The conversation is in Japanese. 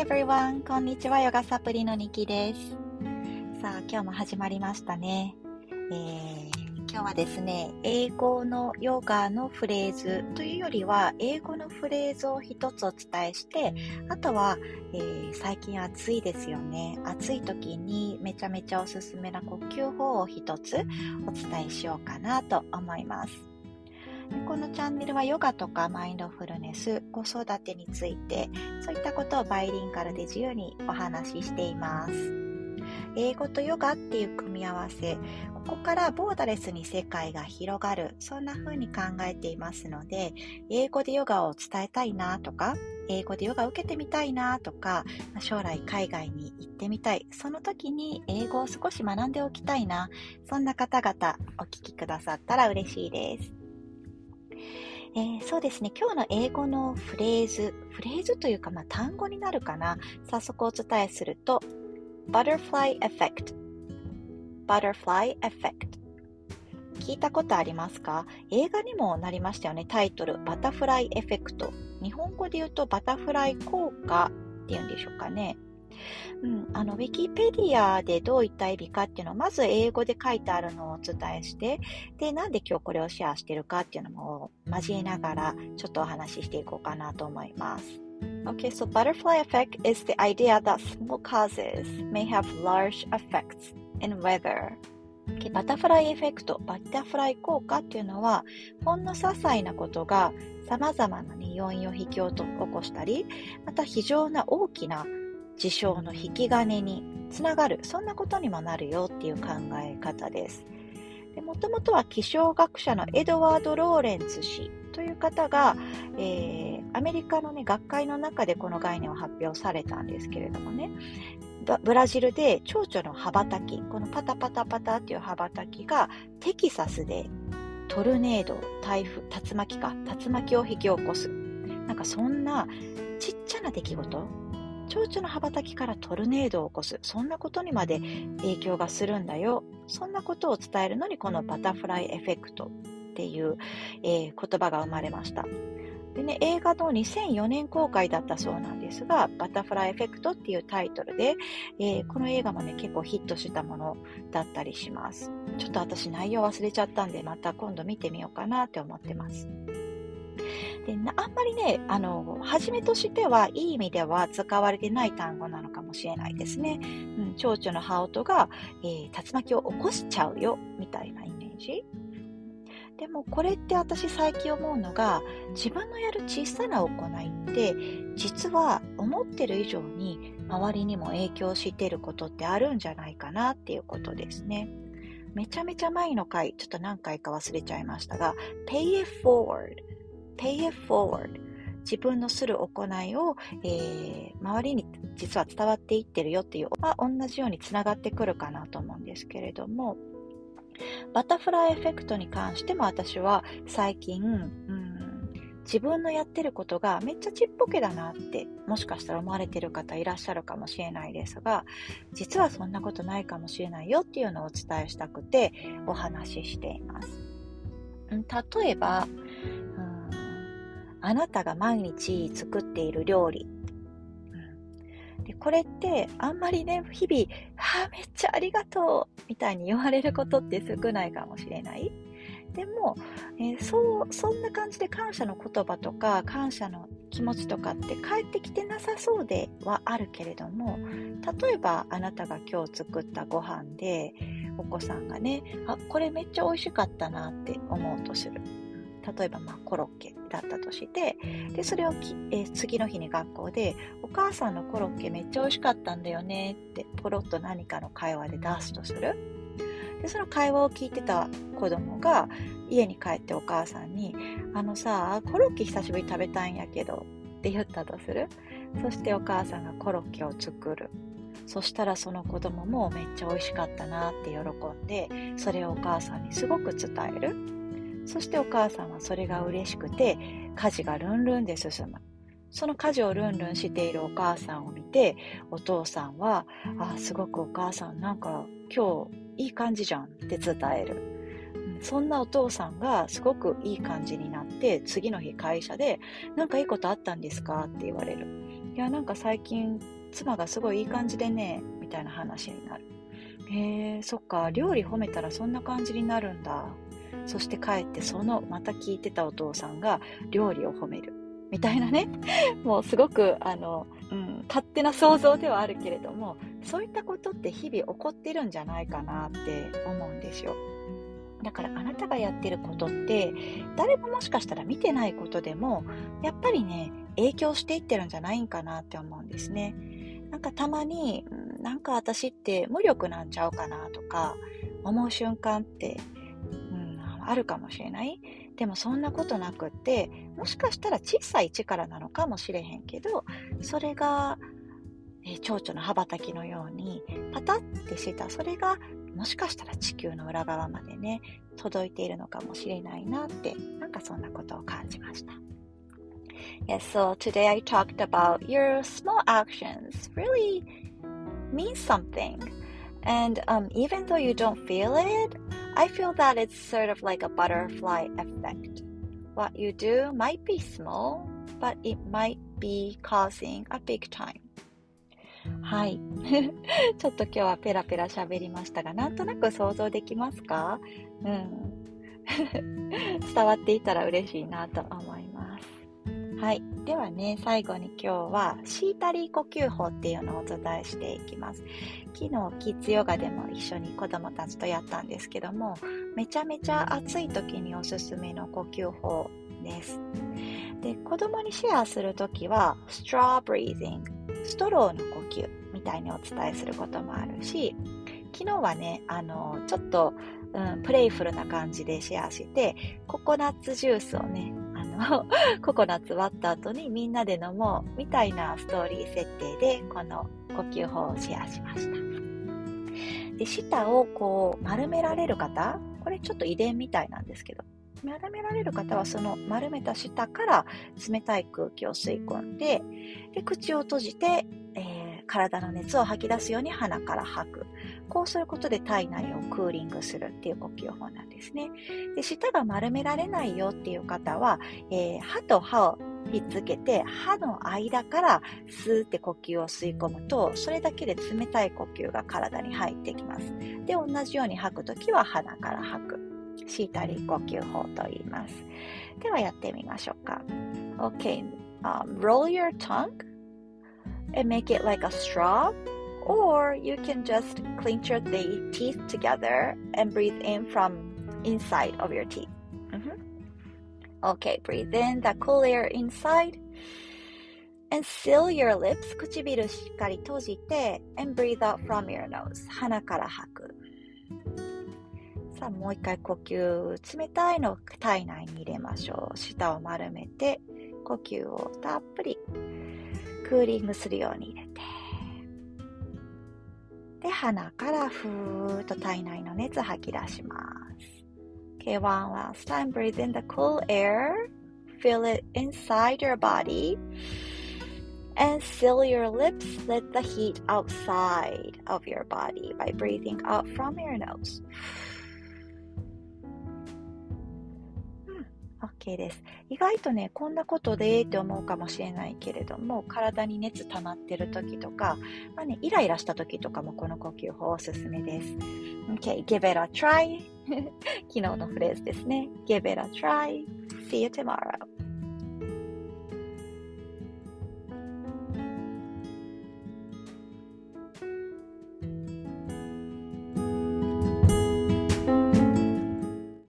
everyone! こんにちは。ヨガサプリのニキです。さあ、今日も始まりましたね。えー、今日はですね、英語のヨガのフレーズというよりは、英語のフレーズを一つお伝えして、あとは、えー、最近暑いですよね。暑い時にめちゃめちゃおすすめな呼吸法を一つお伝えしようかなと思います。このチャンネルはヨガとかマインドフルネス、子育てについて、そういったことをバイリンガルで自由にお話ししています。英語とヨガっていう組み合わせ、ここからボーダレスに世界が広がる、そんな風に考えていますので、英語でヨガを伝えたいなとか、英語でヨガを受けてみたいなとか、将来海外に行ってみたい、その時に英語を少し学んでおきたいな、そんな方々お聞きくださったら嬉しいです。えー、そうですね、今日の英語のフレーズ、フレーズというか、まあ、単語になるかな。早速お伝えすると、butterfly effect。butterfly effect。聞いたことありますか？映画にもなりましたよね、タイトル、バタフライエフェクト。日本語で言うとバタフライ効果っていうんでしょうかね。うん、あの、ウィキペディアでどういった意味かっていうのを、まず英語で書いてあるのをお伝えして、で、なんで今日これをシェアしてるかっていうのも交えながら、ちょっとお話ししていこうかなと思います。Okay, so butterfly effect is the idea that small causes may have large effects in weather. バタフライエフェクト、バタフライ効果っていうのは、ほんの些細なことが様々な、ね、要因を引き起こしたり、また非常な大きな事象の引き金につながるそんなことにもなるよっていう考え方です。もともとは気象学者のエドワード・ローレンツ氏という方が、えー、アメリカの、ね、学会の中でこの概念を発表されたんですけれどもね。ブラジルで蝶々の羽ばたきこのパタパタパタっていう羽ばたきがテキサスでトルネード台風竜巻か竜巻を引き起こす。なんかそんなちっちゃな出来事蝶々の羽ばたきからトルネードを起こすそんなことにまで影響がするんだよそんなことを伝えるのにこのバタフライエフェクトっていう、えー、言葉が生まれましたでね、映画の2004年公開だったそうなんですが、バタフライエフェクトっていうタイトルで、えー、この映画もね、結構ヒットしたものだったりします。ちょっと私内容忘れちゃったんで、また今度見てみようかなって思ってます。であんまりね、あの、初めとしてはいい意味では使われてない単語なのかもしれないですね。うん、蝶々の羽音が、えー、竜巻を起こしちゃうよ、みたいなイメージ。でもこれって私最近思うのが自分のやる小さな行いって実は思ってる以上に周りにも影響してることってあるんじゃないかなっていうことですね。めちゃめちゃ前の回、ちょっと何回か忘れちゃいましたが、pay it forward pay it forward 自分のする行いを、えー、周りに実は伝わっていってるよっていう、まあ、同じようにつながってくるかなと思うんですけれども、バタフライエフェクトに関しても私は最近、うん、自分のやってることがめっちゃちっぽけだなってもしかしたら思われてる方いらっしゃるかもしれないですが実はそんなことないかもしれないよっていうのをお伝えしたくてお話ししています。例えば、あなたが毎日作っている料理。うん、でこれってあんまりね、日々、はあ、めっちゃありがとうみたいに言われることって少ないかもしれない。でも、えー、そう、そんな感じで感謝の言葉とか感謝の気持ちとかって返ってきてなさそうではあるけれども、例えばあなたが今日作ったご飯で、お子さんがね、あ、これめっちゃ美味しかったなって思うとする。例えばまあコロッケだったとしてでそれをき、えー、次の日に学校で「お母さんのコロッケめっちゃ美味しかったんだよね」ってポロッと何かの会話で出すとする。でその会話を聞いてた子供が家に帰ってお母さんに「あのさコロッケ久しぶり食べたいんやけど」って言ったとする。そしてお母さんがコロッケを作る。そしたらその子供もめっちゃ美味しかったなって喜んでそれをお母さんにすごく伝える。そしてお母さんはそれが嬉しくて家事がルンルンで進むその家事をルンルンしているお母さんを見てお父さんはあすごくお母さんなんか今日いい感じじゃんって伝えるそんなお父さんがすごくいい感じになって次の日会社で何かいいことあったんですか？って言われるいや、なんか最近、妻がすごいいい感じでね、みたいな話になる。へえ、そっか、料理褒めたらそんな感じになるんだ。そして帰ってそのまた聞いてたお父さんが料理を褒める。みたいなね。もうすごく、あの、うん、勝手な想像ではあるけれども、そういったことって日々起こってるんじゃないかなって思うんですよ。だからあなたがやってることって誰ももしかしたら見てないことでもやっぱりね影響していってるんじゃないんかなって思うんですね。なんかたまに、うん、なんか私って無力なんちゃうかなとか思う瞬間って、うん、あるかもしれない。でもそんなことなくってもしかしたら小さい力なのかもしれへんけどそれが、えー、蝶々の羽ばたきのようにパタッてしたそれがもしかしたら地球の裏側までね届いているのかもしれないなってなんかそんなことを感じました。Yes, so today I talked about your small actions really mean something. And um, even though you don't feel it, I feel that it's sort of like a butterfly effect. What you do might be small, but it might be causing a big time. はい。ちょっと今日はペラペラ喋りましたが、なんとなく想像できますかうん。伝わっていたら嬉しいなと思います。はい。ではね、最後に今日はシータリー呼吸法っていうのをお伝えしていきます。昨日、キッズヨガでも一緒に子供たちとやったんですけども、めちゃめちゃ暑い時におすすめの呼吸法です。で、子供にシェアするときは、ストローブリージング、ストローの呼吸みたいにお伝えすることもあるし、昨日はね、あの、ちょっと、うん、プレイフルな感じでシェアして、ココナッツジュースをね、の、ココナッツ割った後にみんなで飲もうみたいなストーリー設定で、この呼吸法をシェアしました。で、舌をこう丸められる方、これちょっと遺伝みたいなんですけど、丸められる方はその丸めた舌から冷たい空気を吸い込んで、で口を閉じて、えー、体の熱を吐き出すように鼻から吐く。こうすることで体内をクーリングするっていう呼吸法なんですね。で舌が丸められないよっていう方は、えー、歯と歯をひっつけて歯の間からスーって呼吸を吸い込むとそれだけで冷たい呼吸が体に入ってきます。で同じように吐くときは鼻から吐く。シータリー呼吸法と言います。ではやってみましょうか。OK、um, roll your tongue and make it like a straw or you can just clench your teeth together and breathe in from inside of your teeth. Mm-hmm. Okay, breathe in the cool air inside and seal your lips 唇しっかり閉じて and breathe out from your nose 鼻から吐くさあもう一回呼吸冷たいのを体内に入れましょう舌を丸めて呼吸をたっぷり クーリングするように入れてで、鼻からふーっと体内の熱吐き出します。Okay, one last time. Breathe in the cool air. Feel it inside your body. And seal your lips. Let the heat outside of your body by breathing out from your nose. OK です。意外とね、こんなことでって思うかもしれないけれども、体に熱溜まってる時とか、まあね、イライラした時とかもこの呼吸法おすすめです。OK, give it a try. 昨日のフレーズですね。give it a try. See you tomorrow.